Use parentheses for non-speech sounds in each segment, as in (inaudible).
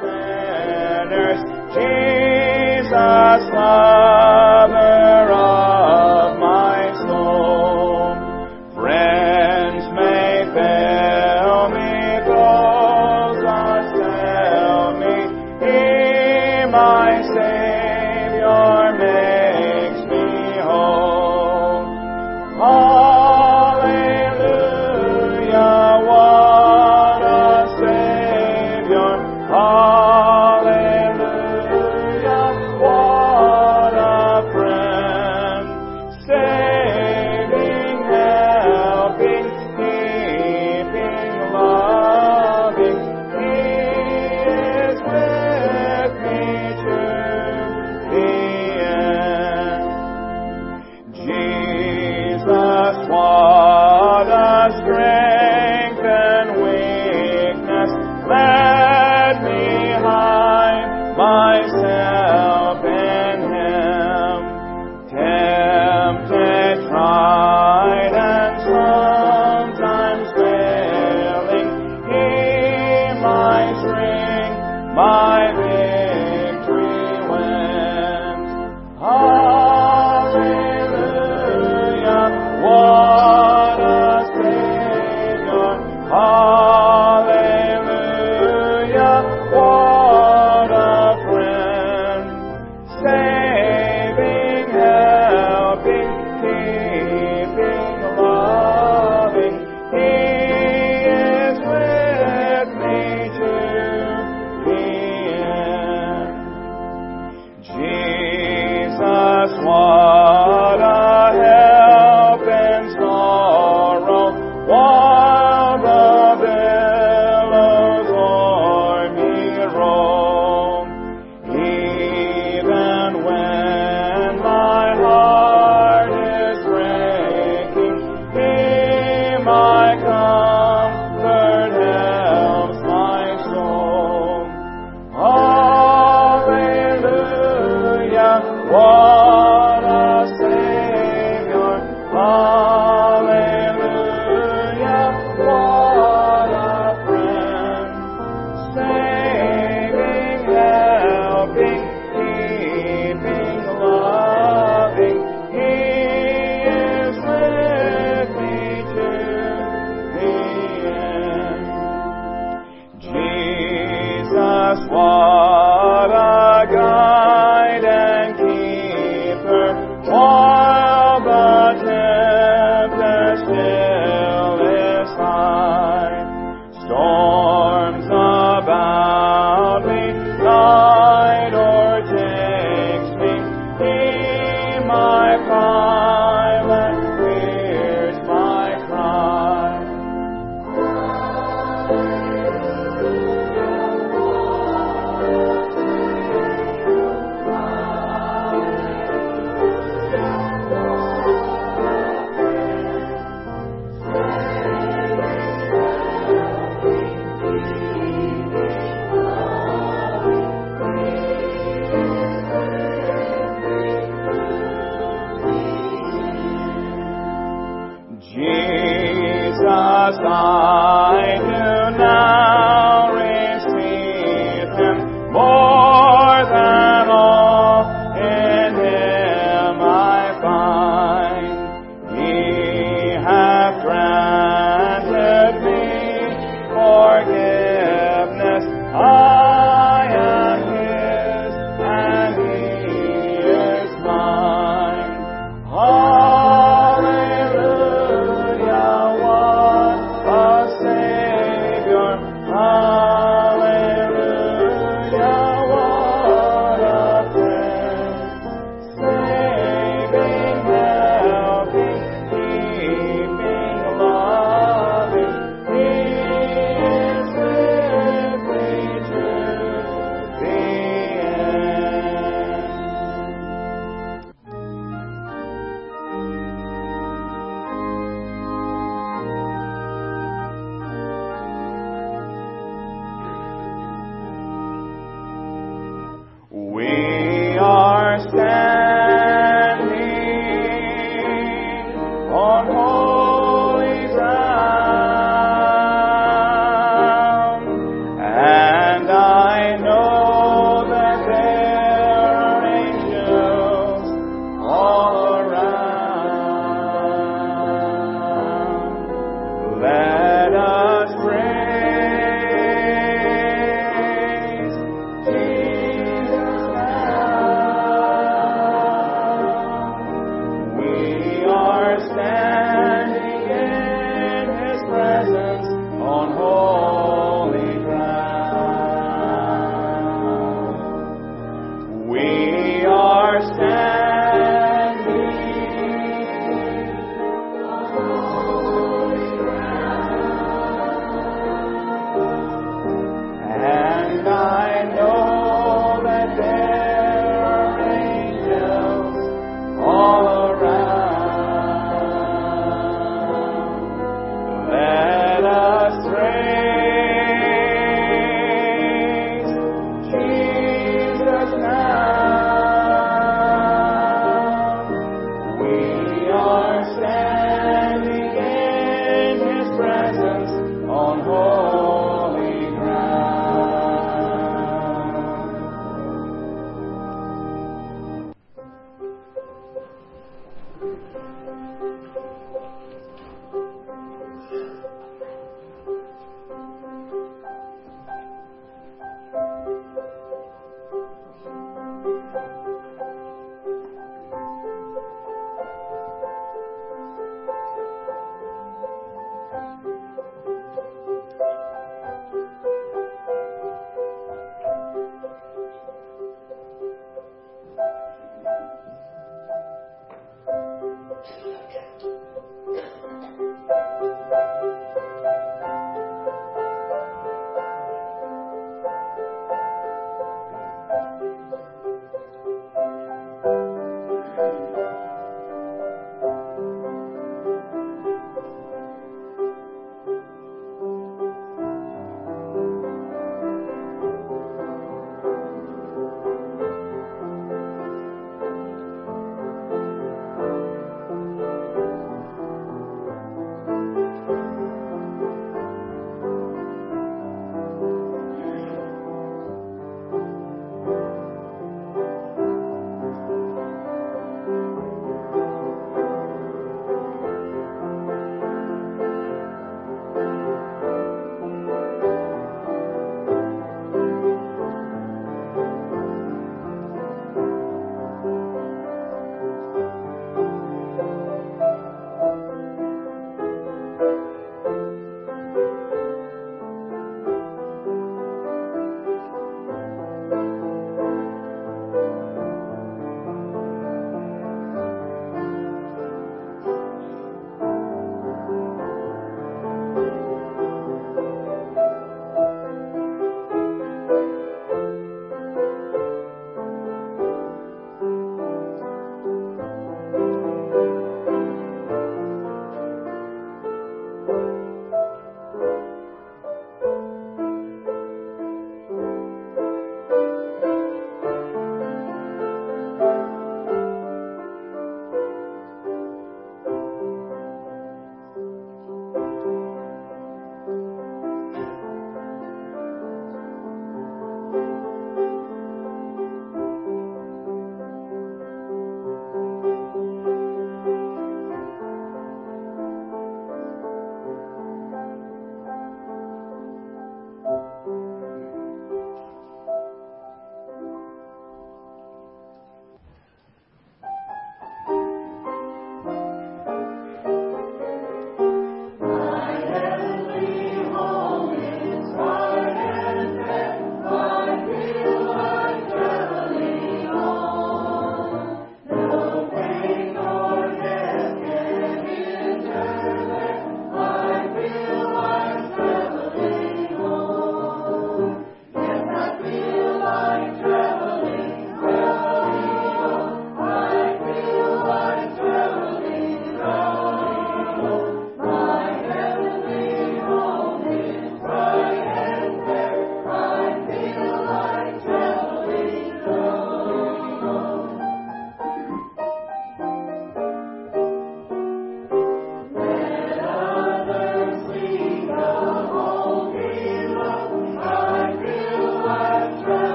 sinners.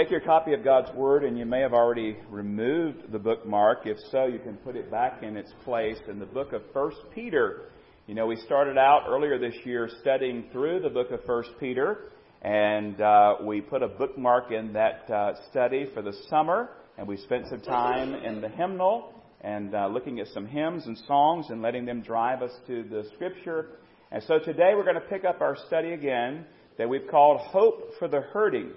Take your copy of God's Word, and you may have already removed the bookmark. If so, you can put it back in its place in the book of 1 Peter. You know, we started out earlier this year studying through the book of 1 Peter, and uh, we put a bookmark in that uh, study for the summer, and we spent some time in the hymnal and uh, looking at some hymns and songs and letting them drive us to the Scripture. And so today we're going to pick up our study again that we've called Hope for the Hurting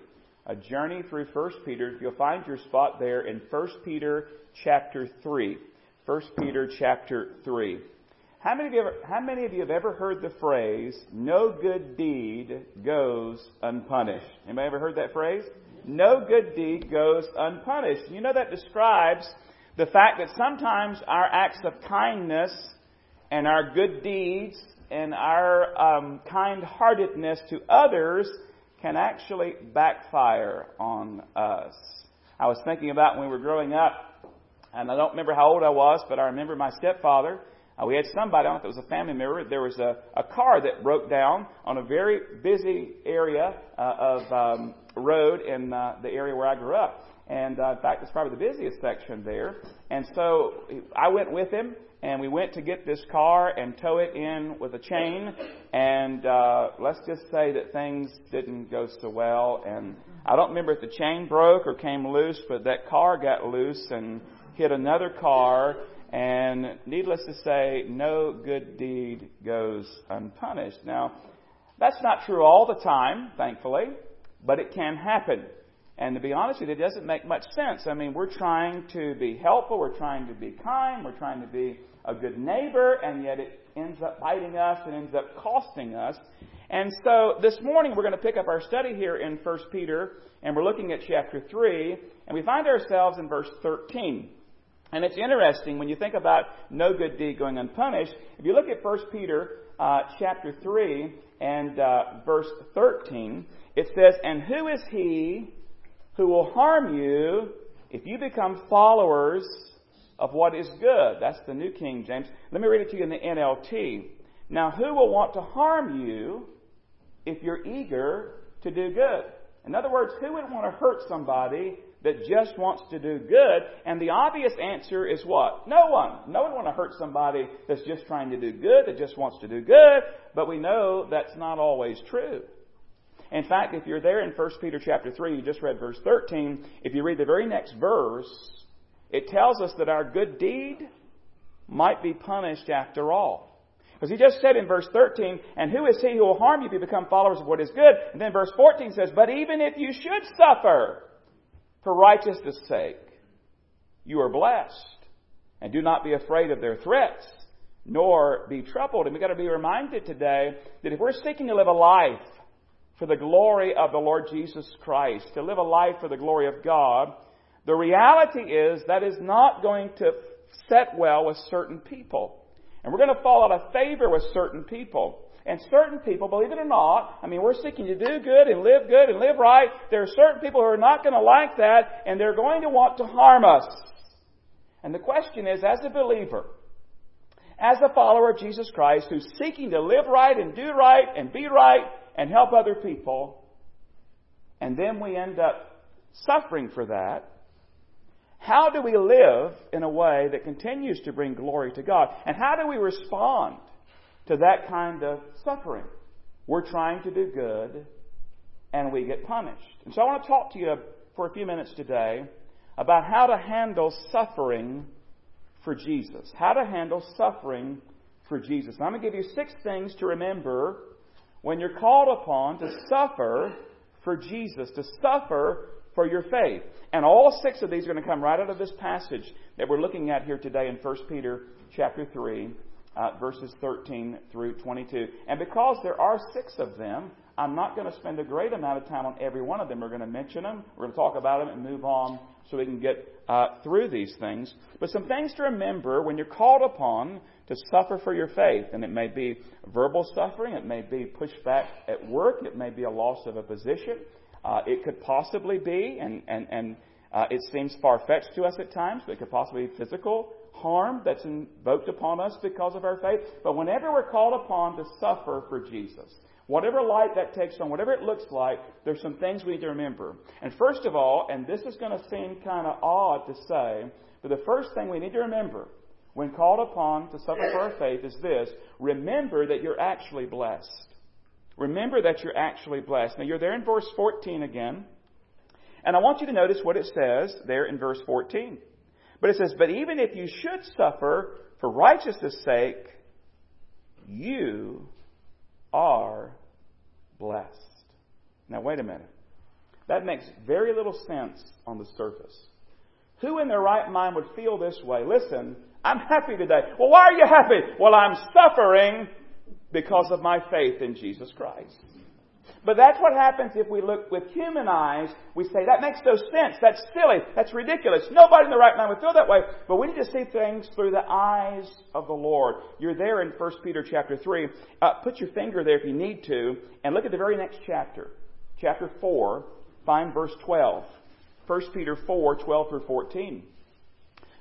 a journey through 1 Peter. You'll find your spot there in 1 Peter chapter 3. 1 Peter chapter 3. How many, of you ever, how many of you have ever heard the phrase, no good deed goes unpunished? Anybody ever heard that phrase? No good deed goes unpunished. You know that describes the fact that sometimes our acts of kindness and our good deeds and our um, kind heartedness to others can actually backfire on us. I was thinking about when we were growing up, and I don't remember how old I was, but I remember my stepfather. Uh, we had somebody, if it was a family member, there was a, a car that broke down on a very busy area uh, of um, road in uh, the area where I grew up. And uh, in fact, it's probably the busiest section there. And so I went with him, and we went to get this car and tow it in with a chain. And uh, let's just say that things didn't go so well. And I don't remember if the chain broke or came loose, but that car got loose and hit another car. And needless to say, no good deed goes unpunished. Now, that's not true all the time, thankfully, but it can happen. And to be honest with you, it doesn't make much sense. I mean, we're trying to be helpful, we're trying to be kind, we're trying to be a good neighbor, and yet it ends up biting us and ends up costing us. And so this morning we're going to pick up our study here in 1 Peter, and we're looking at chapter 3, and we find ourselves in verse 13. And it's interesting when you think about no good deed going unpunished. If you look at 1 Peter uh, chapter 3 and uh, verse 13, it says, And who is he who will harm you if you become followers of what is good. That's the New King James. Let me read it to you in the NLT. Now, who will want to harm you if you're eager to do good? In other words, who would want to hurt somebody that just wants to do good? And the obvious answer is what? No one. No one want to hurt somebody that's just trying to do good, that just wants to do good. But we know that's not always true. In fact, if you're there in 1 Peter chapter 3, you just read verse 13, if you read the very next verse, it tells us that our good deed might be punished after all. Because he just said in verse 13, and who is he who will harm you if you become followers of what is good? And then verse 14 says, but even if you should suffer for righteousness' sake, you are blessed. And do not be afraid of their threats, nor be troubled. And we've got to be reminded today that if we're seeking to live a life for the glory of the Lord Jesus Christ, to live a life for the glory of God, the reality is that is not going to set well with certain people. And we're going to fall out of favor with certain people. And certain people, believe it or not, I mean, we're seeking to do good and live good and live right. There are certain people who are not going to like that, and they're going to want to harm us. And the question is, as a believer, as a follower of Jesus Christ who's seeking to live right and do right and be right and help other people, and then we end up suffering for that, how do we live in a way that continues to bring glory to God? And how do we respond to that kind of suffering? We're trying to do good and we get punished. And so I want to talk to you for a few minutes today about how to handle suffering for Jesus. How to handle suffering for Jesus. And I'm going to give you six things to remember when you're called upon to suffer for Jesus, to suffer for your faith. And all six of these are going to come right out of this passage that we're looking at here today in 1 Peter chapter 3, uh, verses 13 through 22. And because there are six of them, I'm not going to spend a great amount of time on every one of them. We're going to mention them, we're going to talk about them, and move on so we can get uh, through these things. But some things to remember when you're called upon to suffer for your faith. And it may be verbal suffering, it may be pushback at work, it may be a loss of a position. Uh, it could possibly be, and, and, and uh, it seems far fetched to us at times, but it could possibly be physical harm that's invoked upon us because of our faith. But whenever we're called upon to suffer for Jesus, whatever light that takes on, whatever it looks like, there's some things we need to remember. And first of all, and this is going to seem kind of odd to say, but the first thing we need to remember when called upon to suffer for our faith is this remember that you're actually blessed. Remember that you're actually blessed. Now, you're there in verse 14 again. And I want you to notice what it says there in verse 14. But it says, But even if you should suffer for righteousness' sake, you are blessed. Now, wait a minute. That makes very little sense on the surface. Who in their right mind would feel this way? Listen, I'm happy today. Well, why are you happy? Well, I'm suffering because of my faith in Jesus Christ. But that's what happens if we look with human eyes. We say, that makes no sense. That's silly. That's ridiculous. Nobody in the right mind would feel that way. But we need to see things through the eyes of the Lord. You're there in 1 Peter chapter 3. Uh, put your finger there if you need to, and look at the very next chapter. Chapter 4, find verse 12. 1 Peter 4, 12 through 14.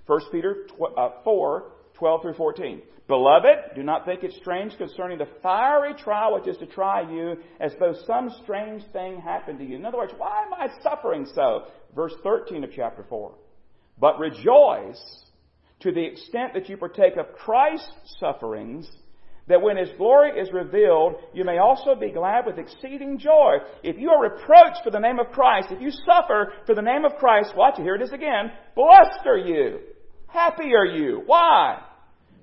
1 Peter uh, 4, 12 through 14. Beloved, do not think it strange concerning the fiery trial which is to try you, as though some strange thing happened to you. In other words, why am I suffering so? Verse 13 of chapter 4. But rejoice to the extent that you partake of Christ's sufferings, that when his glory is revealed, you may also be glad with exceeding joy. If you are reproached for the name of Christ, if you suffer for the name of Christ, watch here it is again, blessed are you. Happy are you. Why?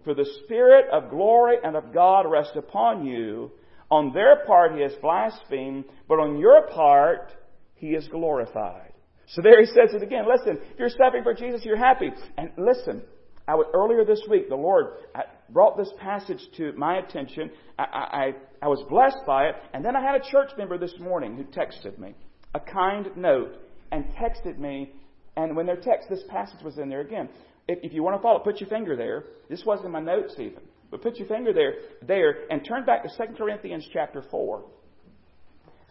For the Spirit of glory and of God rests upon you. On their part he is blasphemed, but on your part he is glorified. So there he says it again. Listen, if you're suffering for Jesus, you're happy. And listen, I earlier this week, the Lord uh, brought this passage to my attention. I, I, I was blessed by it. And then I had a church member this morning who texted me a kind note and texted me. And when their text, this passage was in there again if, if you want to follow, put your finger there. This wasn't in my notes even. But put your finger there, there, and turn back to 2 Corinthians chapter 4.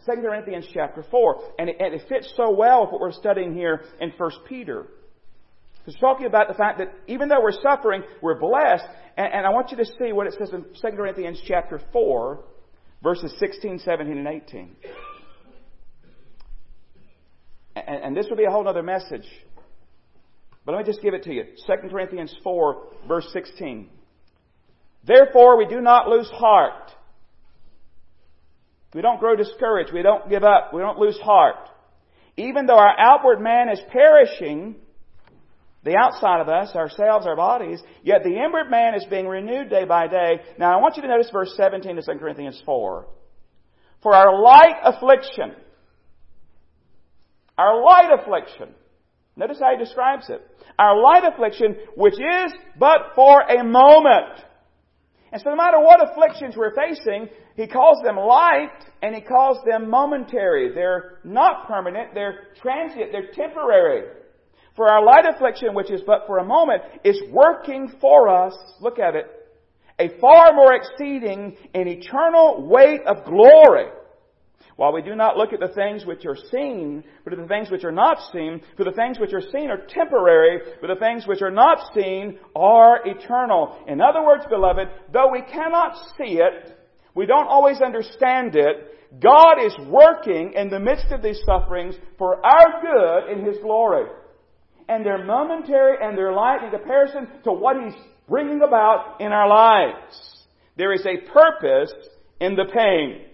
2 Corinthians chapter 4. And it, and it fits so well with what we're studying here in 1 Peter. It's talking about the fact that even though we're suffering, we're blessed. And, and I want you to see what it says in 2 Corinthians chapter 4, verses 16, 17, and 18. And, and this will be a whole other message. But let me just give it to you. 2 Corinthians 4, verse 16. Therefore, we do not lose heart. We don't grow discouraged. We don't give up. We don't lose heart. Even though our outward man is perishing, the outside of us, ourselves, our bodies, yet the inward man is being renewed day by day. Now I want you to notice verse 17 of 2 Corinthians 4. For our light affliction, our light affliction, Notice how he describes it. Our light affliction, which is but for a moment. And so no matter what afflictions we're facing, he calls them light and he calls them momentary. They're not permanent, they're transient, they're temporary. For our light affliction, which is but for a moment, is working for us, look at it, a far more exceeding and eternal weight of glory while we do not look at the things which are seen, but at the things which are not seen, for the things which are seen are temporary, but the things which are not seen are eternal. In other words, beloved, though we cannot see it, we don't always understand it, God is working in the midst of these sufferings for our good in His glory. And they're momentary and they're light in comparison to what He's bringing about in our lives. There is a purpose in the pain.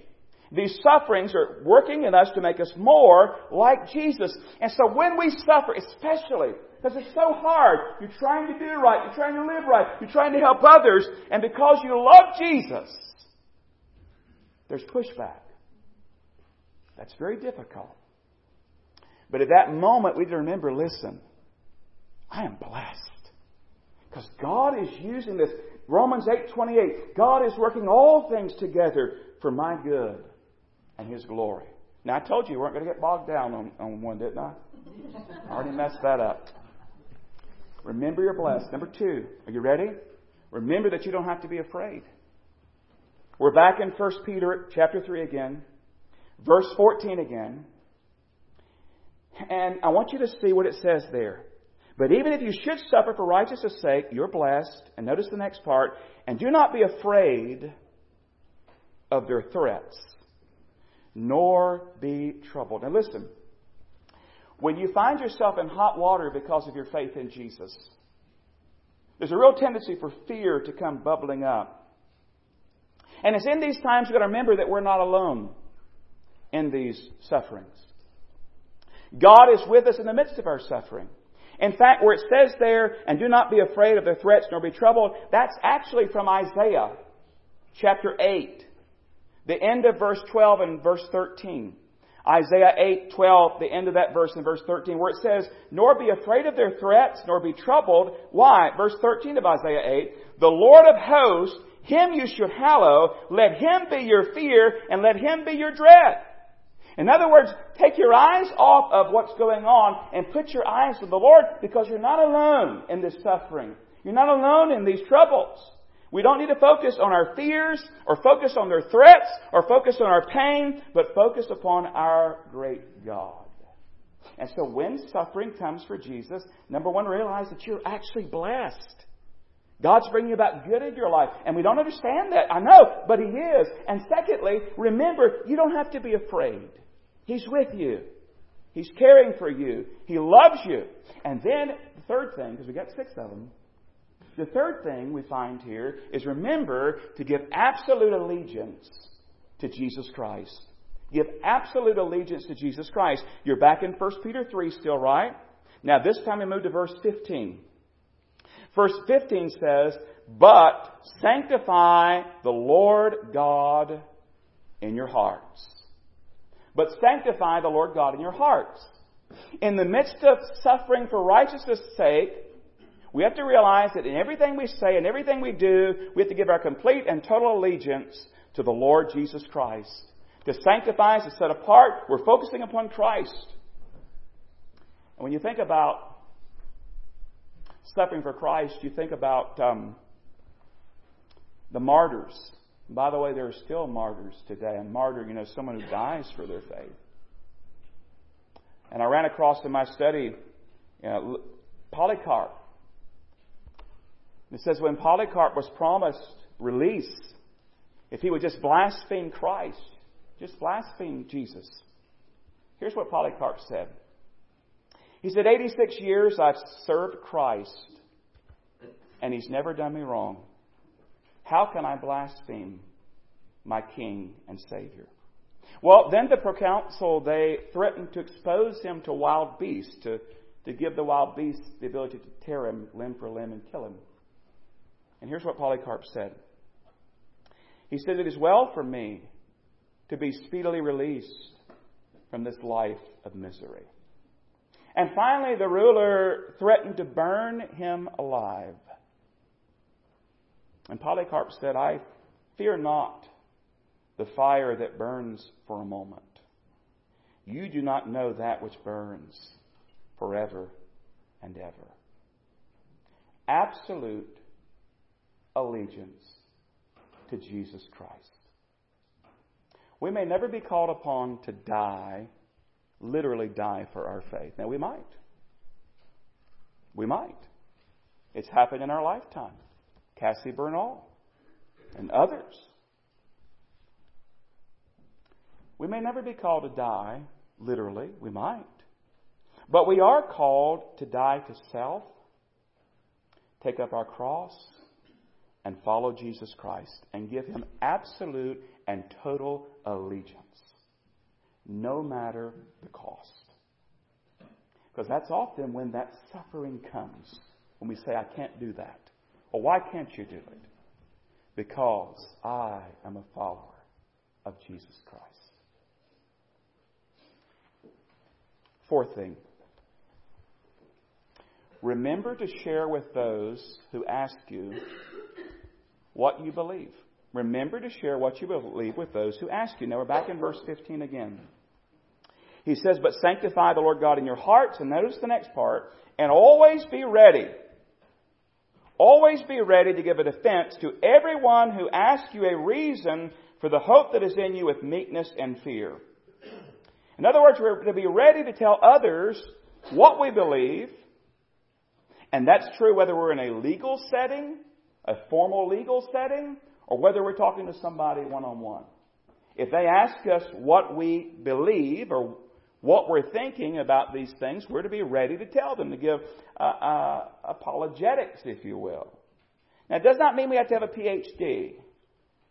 These sufferings are working in us to make us more like Jesus. And so when we suffer, especially because it's so hard, you're trying to do right, you're trying to live right, you're trying to help others, and because you love Jesus, there's pushback. That's very difficult. But at that moment, we remember listen, I am blessed. Because God is using this. Romans 8:28. God is working all things together for my good and His glory. Now, I told you you weren't going to get bogged down on, on one, didn't I? I already messed that up. Remember you're blessed. Number two, are you ready? Remember that you don't have to be afraid. We're back in 1 Peter chapter 3 again, verse 14 again. And I want you to see what it says there. But even if you should suffer for righteousness' sake, you're blessed. And notice the next part. And do not be afraid of their threats, nor be troubled. Now listen. When you find yourself in hot water because of your faith in Jesus, there's a real tendency for fear to come bubbling up. And it's in these times we've got to remember that we're not alone in these sufferings. God is with us in the midst of our suffering. In fact, where it says there, and do not be afraid of their threats nor be troubled, that's actually from Isaiah chapter 8, the end of verse 12 and verse 13. Isaiah 8, 12, the end of that verse in verse 13, where it says, Nor be afraid of their threats, nor be troubled. Why? Verse 13 of Isaiah 8, The Lord of hosts, him you should hallow, let him be your fear, and let him be your dread. In other words, take your eyes off of what's going on and put your eyes to the Lord because you're not alone in this suffering. You're not alone in these troubles. We don't need to focus on our fears or focus on their threats or focus on our pain, but focus upon our great God. And so when suffering comes for Jesus, number one, realize that you're actually blessed. God's bringing about good in your life. And we don't understand that. I know, but He is. And secondly, remember, you don't have to be afraid. He's with you. He's caring for you. He loves you. And then the third thing, because we got six of them, the third thing we find here is remember to give absolute allegiance to Jesus Christ. Give absolute allegiance to Jesus Christ. You're back in 1 Peter 3 still, right? Now this time we move to verse 15. Verse 15 says, But sanctify the Lord God in your hearts but sanctify the Lord God in your hearts. In the midst of suffering for righteousness' sake, we have to realize that in everything we say and everything we do, we have to give our complete and total allegiance to the Lord Jesus Christ. To sanctify us, to set apart, we're focusing upon Christ. And when you think about suffering for Christ, you think about um, the martyrs by the way, there are still martyrs today. And martyr, you know, someone who dies for their faith. And I ran across in my study you know, Polycarp. It says when Polycarp was promised release, if he would just blaspheme Christ, just blaspheme Jesus. Here's what Polycarp said. He said, 86 years I've served Christ, and he's never done me wrong. How can I blaspheme my King and Savior? Well, then the proconsul, they threatened to expose him to wild beasts, to, to give the wild beasts the ability to tear him limb for limb and kill him. And here's what Polycarp said. He said, It is well for me to be speedily released from this life of misery. And finally, the ruler threatened to burn him alive. And Polycarp said, I fear not the fire that burns for a moment. You do not know that which burns forever and ever. Absolute allegiance to Jesus Christ. We may never be called upon to die, literally die for our faith. Now, we might. We might. It's happened in our lifetime. Cassie Bernall, and others. We may never be called to die, literally, we might. But we are called to die to self, take up our cross, and follow Jesus Christ and give Him absolute and total allegiance, no matter the cost. Because that's often when that suffering comes, when we say, I can't do that. Well, why can't you do it? Because I am a follower of Jesus Christ. Fourth thing. Remember to share with those who ask you what you believe. Remember to share what you believe with those who ask you. Now we're back in verse 15 again. He says, But sanctify the Lord God in your hearts, and notice the next part, and always be ready Always be ready to give a defense to everyone who asks you a reason for the hope that is in you with meekness and fear. In other words, we're to be ready to tell others what we believe And that's true whether we're in a legal setting, a formal legal setting, or whether we're talking to somebody one on one. If they ask us what we believe or what we're thinking about these things, we're to be ready to tell them, to give uh, uh, apologetics, if you will. Now, it does not mean we have to have a PhD.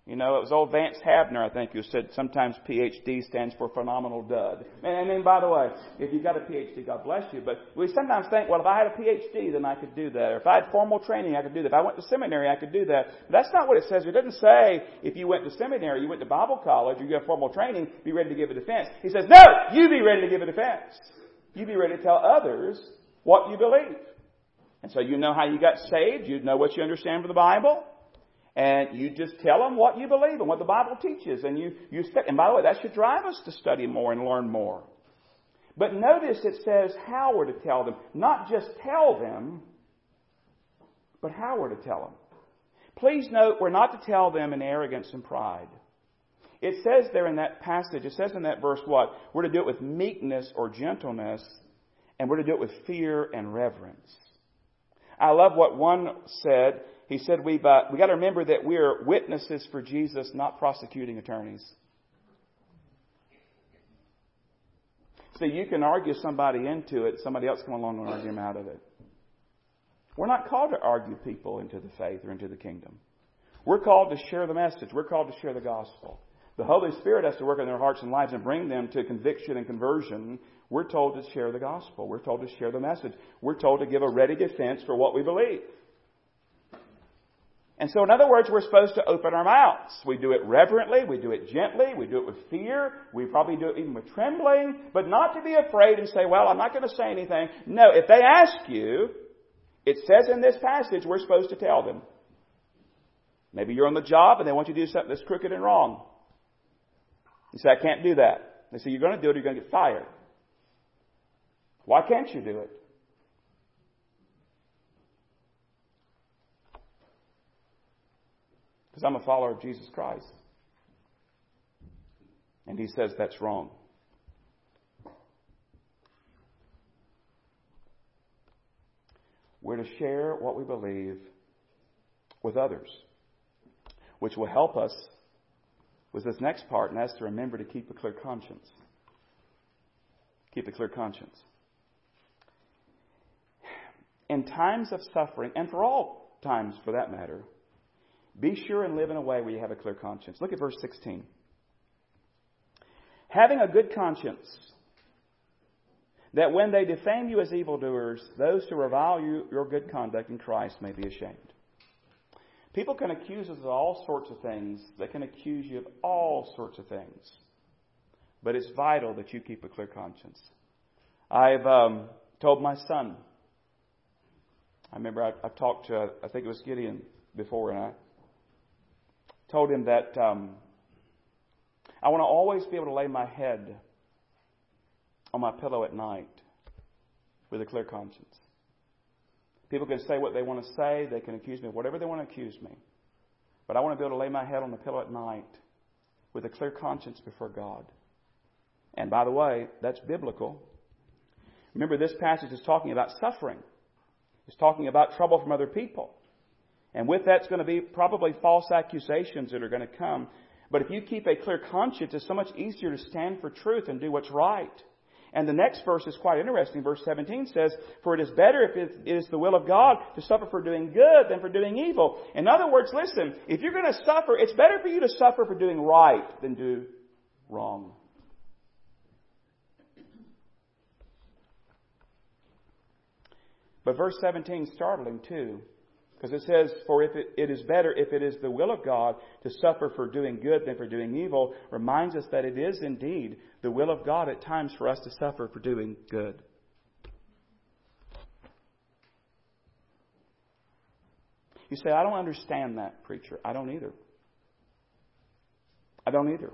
You know, it was old Vance Havner, I think, who said sometimes PhD stands for phenomenal dud. And, and by the way, if you've got a PhD, God bless you. But we sometimes think, well, if I had a PhD, then I could do that. Or if I had formal training, I could do that. If I went to seminary, I could do that. But that's not what it says. It doesn't say if you went to seminary, you went to Bible college, or you have formal training, be ready to give a defense. He says, no, you be ready to give a defense. You be ready to tell others what you believe. And so you know how you got saved. You know what you understand from the Bible. And you just tell them what you believe and what the Bible teaches. And you, you st- and by the way, that should drive us to study more and learn more. But notice it says how we're to tell them. Not just tell them, but how we're to tell them. Please note, we're not to tell them in arrogance and pride. It says there in that passage, it says in that verse what? We're to do it with meekness or gentleness, and we're to do it with fear and reverence. I love what one said. He said, we've, uh, we got to remember that we're witnesses for Jesus, not prosecuting attorneys. See, you can argue somebody into it, somebody else come along and argue them out of it. We're not called to argue people into the faith or into the kingdom. We're called to share the message. We're called to share the gospel. The Holy Spirit has to work in their hearts and lives and bring them to conviction and conversion. We're told to share the gospel. We're told to share the message. We're told to give a ready defense for what we believe. And so, in other words, we're supposed to open our mouths. We do it reverently, we do it gently, we do it with fear, we probably do it even with trembling, but not to be afraid and say, well, I'm not going to say anything. No, if they ask you, it says in this passage, we're supposed to tell them. Maybe you're on the job and they want you to do something that's crooked and wrong. You say, I can't do that. They say, you're going to do it or you're going to get fired. Why can't you do it? I'm a follower of Jesus Christ. And he says that's wrong. We're to share what we believe with others, which will help us with this next part, and that's to remember to keep a clear conscience. Keep a clear conscience. In times of suffering, and for all times for that matter, be sure and live in a way where you have a clear conscience. Look at verse 16. Having a good conscience, that when they defame you as evildoers, those who revile you, your good conduct in Christ may be ashamed. People can accuse us of all sorts of things. They can accuse you of all sorts of things. But it's vital that you keep a clear conscience. I've um, told my son, I remember I, I talked to, I think it was Gideon before, and I told him that um, I want to always be able to lay my head on my pillow at night with a clear conscience. People can say what they want to say, they can accuse me of whatever they want to accuse me. But I want to be able to lay my head on the pillow at night with a clear conscience before God. And by the way, that's biblical. Remember, this passage is talking about suffering. It's talking about trouble from other people. And with that's going to be probably false accusations that are going to come. But if you keep a clear conscience, it's so much easier to stand for truth and do what's right. And the next verse is quite interesting. Verse 17 says, For it is better if it is the will of God to suffer for doing good than for doing evil. In other words, listen, if you're going to suffer, it's better for you to suffer for doing right than do wrong. But verse 17 is startling too. Because it says, For if it, it is better if it is the will of God to suffer for doing good than for doing evil, reminds us that it is indeed the will of God at times for us to suffer for doing good. You say, I don't understand that, preacher. I don't either. I don't either.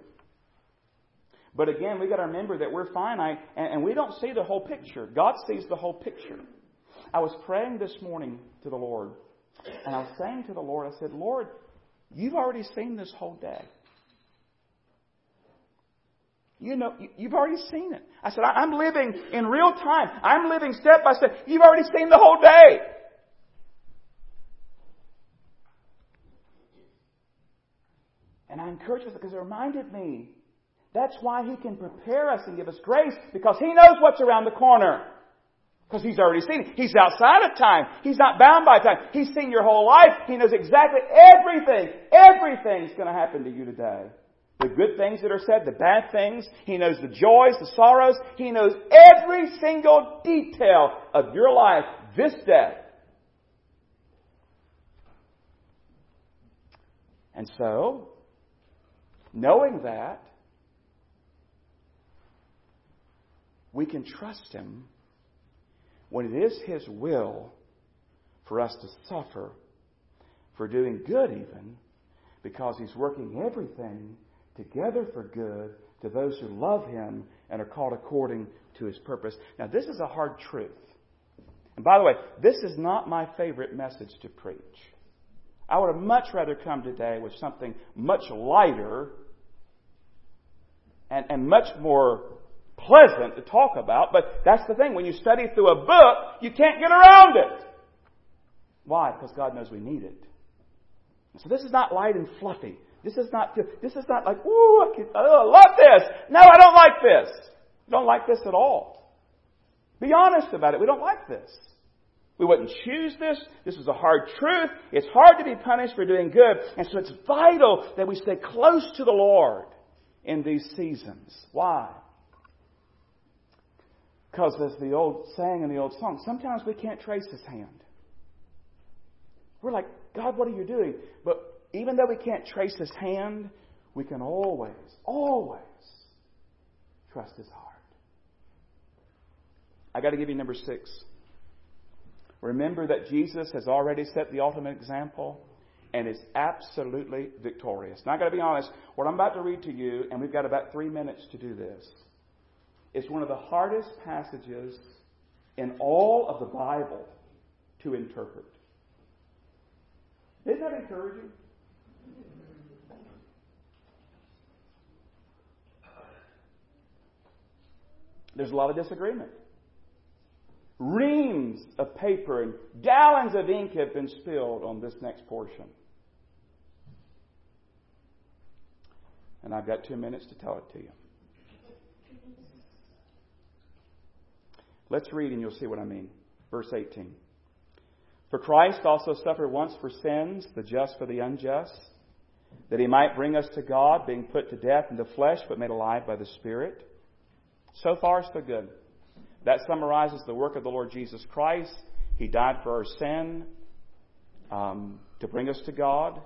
But again, we've got to remember that we're finite and, and we don't see the whole picture. God sees the whole picture. I was praying this morning to the Lord and I was saying to the Lord, I said, Lord, you've already seen this whole day. You know, you've already seen it. I said, I'm living in real time. I'm living step by step. You've already seen the whole day. And I encouraged us because it reminded me that's why He can prepare us and give us grace because He knows what's around the corner. Because He's already seen it. He's outside of time. He's not bound by time. He's seen your whole life. He knows exactly everything. Everything's going to happen to you today. The good things that are said, the bad things. He knows the joys, the sorrows. He knows every single detail of your life this day. And so, knowing that, we can trust Him when it is His will for us to suffer, for doing good even, because He's working everything together for good to those who love Him and are called according to His purpose. Now, this is a hard truth. And by the way, this is not my favorite message to preach. I would have much rather come today with something much lighter and, and much more pleasant to talk about, but that's the thing. When you study through a book, you can't get around it. Why? Because God knows we need it. So this is not light and fluffy. This is not, this is not like, ooh, I, can, oh, I love this. No, I don't like this. I don't like this at all. Be honest about it. We don't like this. We wouldn't choose this. This is a hard truth. It's hard to be punished for doing good. And so it's vital that we stay close to the Lord in these seasons. Why? Because as the old saying in the old song, sometimes we can't trace his hand. We're like, God, what are you doing? But even though we can't trace his hand, we can always, always trust his heart. I got to give you number six. Remember that Jesus has already set the ultimate example and is absolutely victorious. Now, I got to be honest, what I'm about to read to you, and we've got about three minutes to do this, is one of the hardest passages in all of the Bible to interpret. Isn't that encouraging? There's a lot of disagreement. Reams of paper and gallons of ink have been spilled on this next portion. And I've got two minutes to tell it to you. Let's read and you'll see what I mean. Verse 18. For Christ also suffered once for sins, the just for the unjust, that he might bring us to God, being put to death in the flesh, but made alive by the Spirit. So far, so good. That summarizes the work of the Lord Jesus Christ. He died for our sin um, to bring us to God.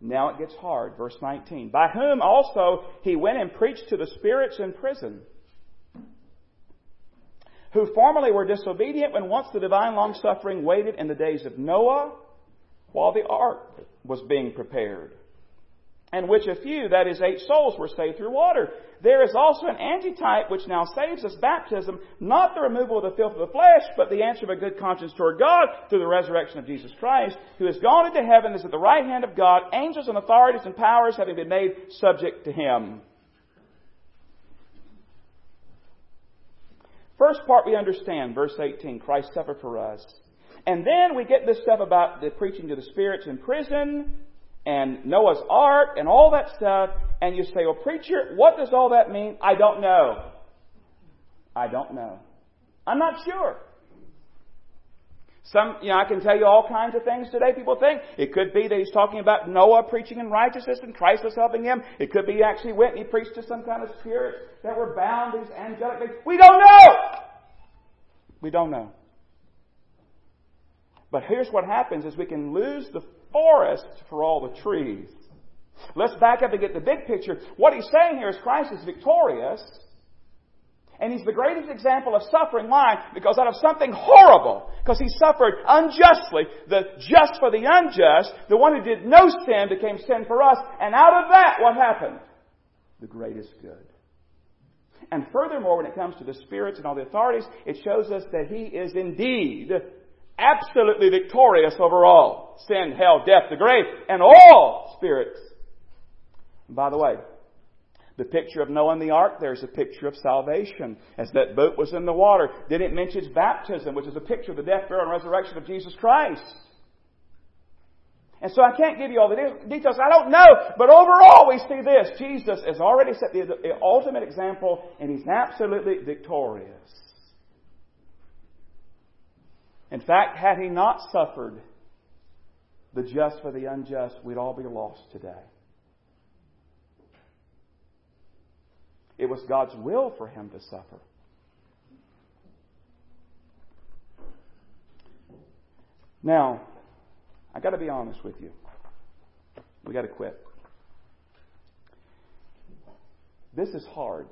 Now it gets hard. Verse 19. By whom also he went and preached to the spirits in prison, who formerly were disobedient when once the divine long suffering waited in the days of Noah while the ark was being prepared and which a few, that is, eight souls, were saved through water. There is also an antitype which now saves us, baptism, not the removal of the filth of the flesh, but the answer of a good conscience toward God through the resurrection of Jesus Christ, who has gone into heaven, is at the right hand of God, angels and authorities and powers having been made subject to him. First part we understand, verse 18, Christ suffered for us. And then we get this stuff about the preaching to the spirits in prison, and Noah's Ark and all that stuff, and you say, well, preacher, what does all that mean? I don't know. I don't know. I'm not sure. Some, you know, I can tell you all kinds of things today people think. It could be that he's talking about Noah preaching in righteousness and Christ was helping him. It could be he actually went and he preached to some kind of spirits that were bound, these angelic things. We don't know! We don't know. But here's what happens is we can lose the forest for all the trees. Let's back up and get the big picture. What he's saying here is Christ is victorious. And he's the greatest example of suffering. Why? Because out of something horrible, because he suffered unjustly, the just for the unjust, the one who did no sin became sin for us. And out of that, what happened? The greatest good. And furthermore, when it comes to the spirits and all the authorities, it shows us that he is indeed absolutely victorious over all sin, hell, death, the grave, and all spirits. And by the way, the picture of Noah and the ark, there's a picture of salvation as that boat was in the water. Then it mentions baptism, which is a picture of the death, burial, and resurrection of Jesus Christ. And so I can't give you all the details. I don't know. But overall, we see this. Jesus has already set the ultimate example, and he's absolutely victorious. In fact, had he not suffered the just for the unjust, we'd all be lost today. It was God's will for him to suffer. Now, I got to be honest with you. We got to quit. This is hard.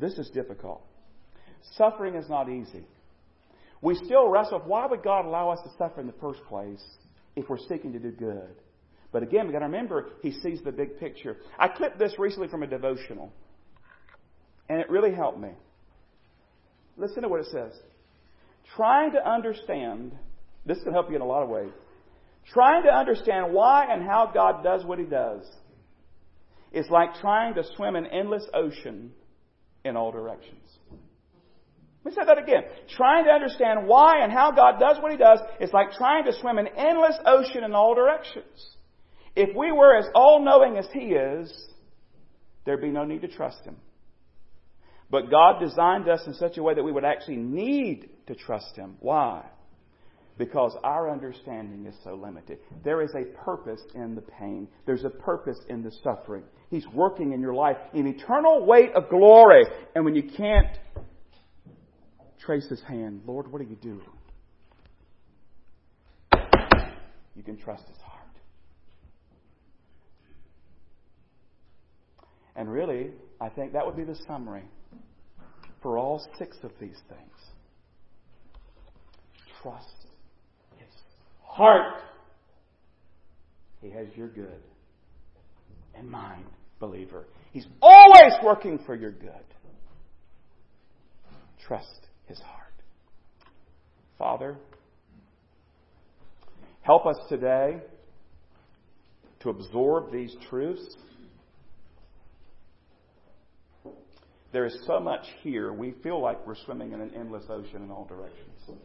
This is difficult. Suffering is not easy. We still wrestle with why would God allow us to suffer in the first place if we're seeking to do good? But again, we've got to remember He sees the big picture. I clipped this recently from a devotional, and it really helped me. Listen to what it says. Trying to understand, this can help you in a lot of ways. Trying to understand why and how God does what He does is like trying to swim an endless ocean in all directions. Let me say that again. Trying to understand why and how God does what He does is like trying to swim an endless ocean in all directions. If we were as all knowing as He is, there'd be no need to trust Him. But God designed us in such a way that we would actually need to trust Him. Why? Because our understanding is so limited. There is a purpose in the pain. There's a purpose in the suffering. He's working in your life in eternal weight of glory. And when you can't trace his hand. Lord, what do you do? You can trust his heart. And really, I think that would be the summary for all six of these things. Trust his heart. He has your good in mind, believer. He's always working for your good. Trust his heart. Father, help us today to absorb these truths. There is so much here, we feel like we're swimming in an endless ocean in all directions.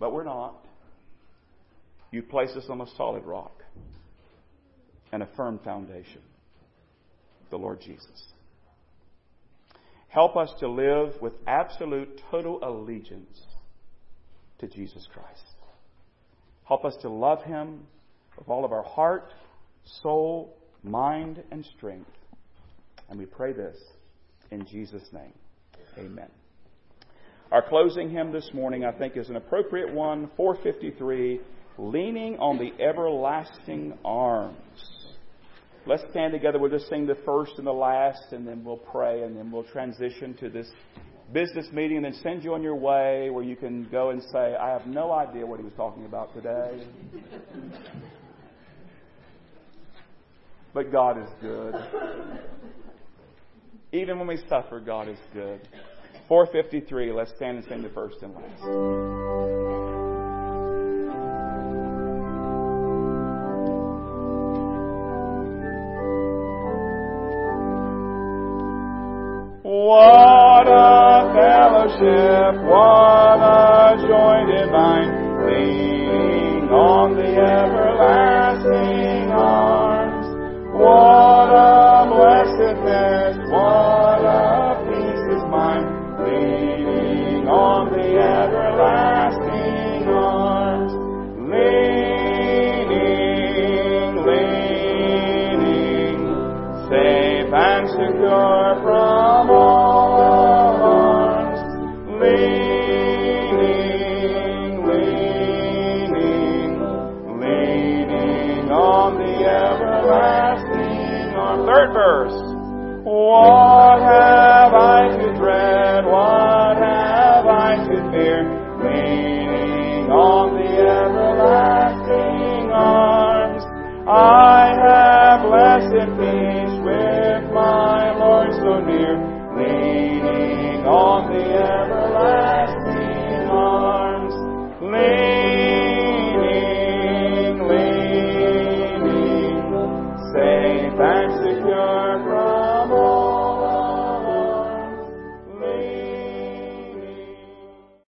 But we're not. You place us on a solid rock and a firm foundation, the Lord Jesus. Help us to live with absolute total allegiance to Jesus Christ. Help us to love Him with all of our heart, soul, mind, and strength. And we pray this in Jesus' name. Amen. Our closing hymn this morning, I think, is an appropriate one 453 Leaning on the Everlasting Arms. Let's stand together. We'll just sing the first and the last, and then we'll pray, and then we'll transition to this business meeting, and then send you on your way where you can go and say, I have no idea what he was talking about today. (laughs) but God is good. Even when we suffer, God is good. 453, let's stand and sing the first and last. What a fellowship, what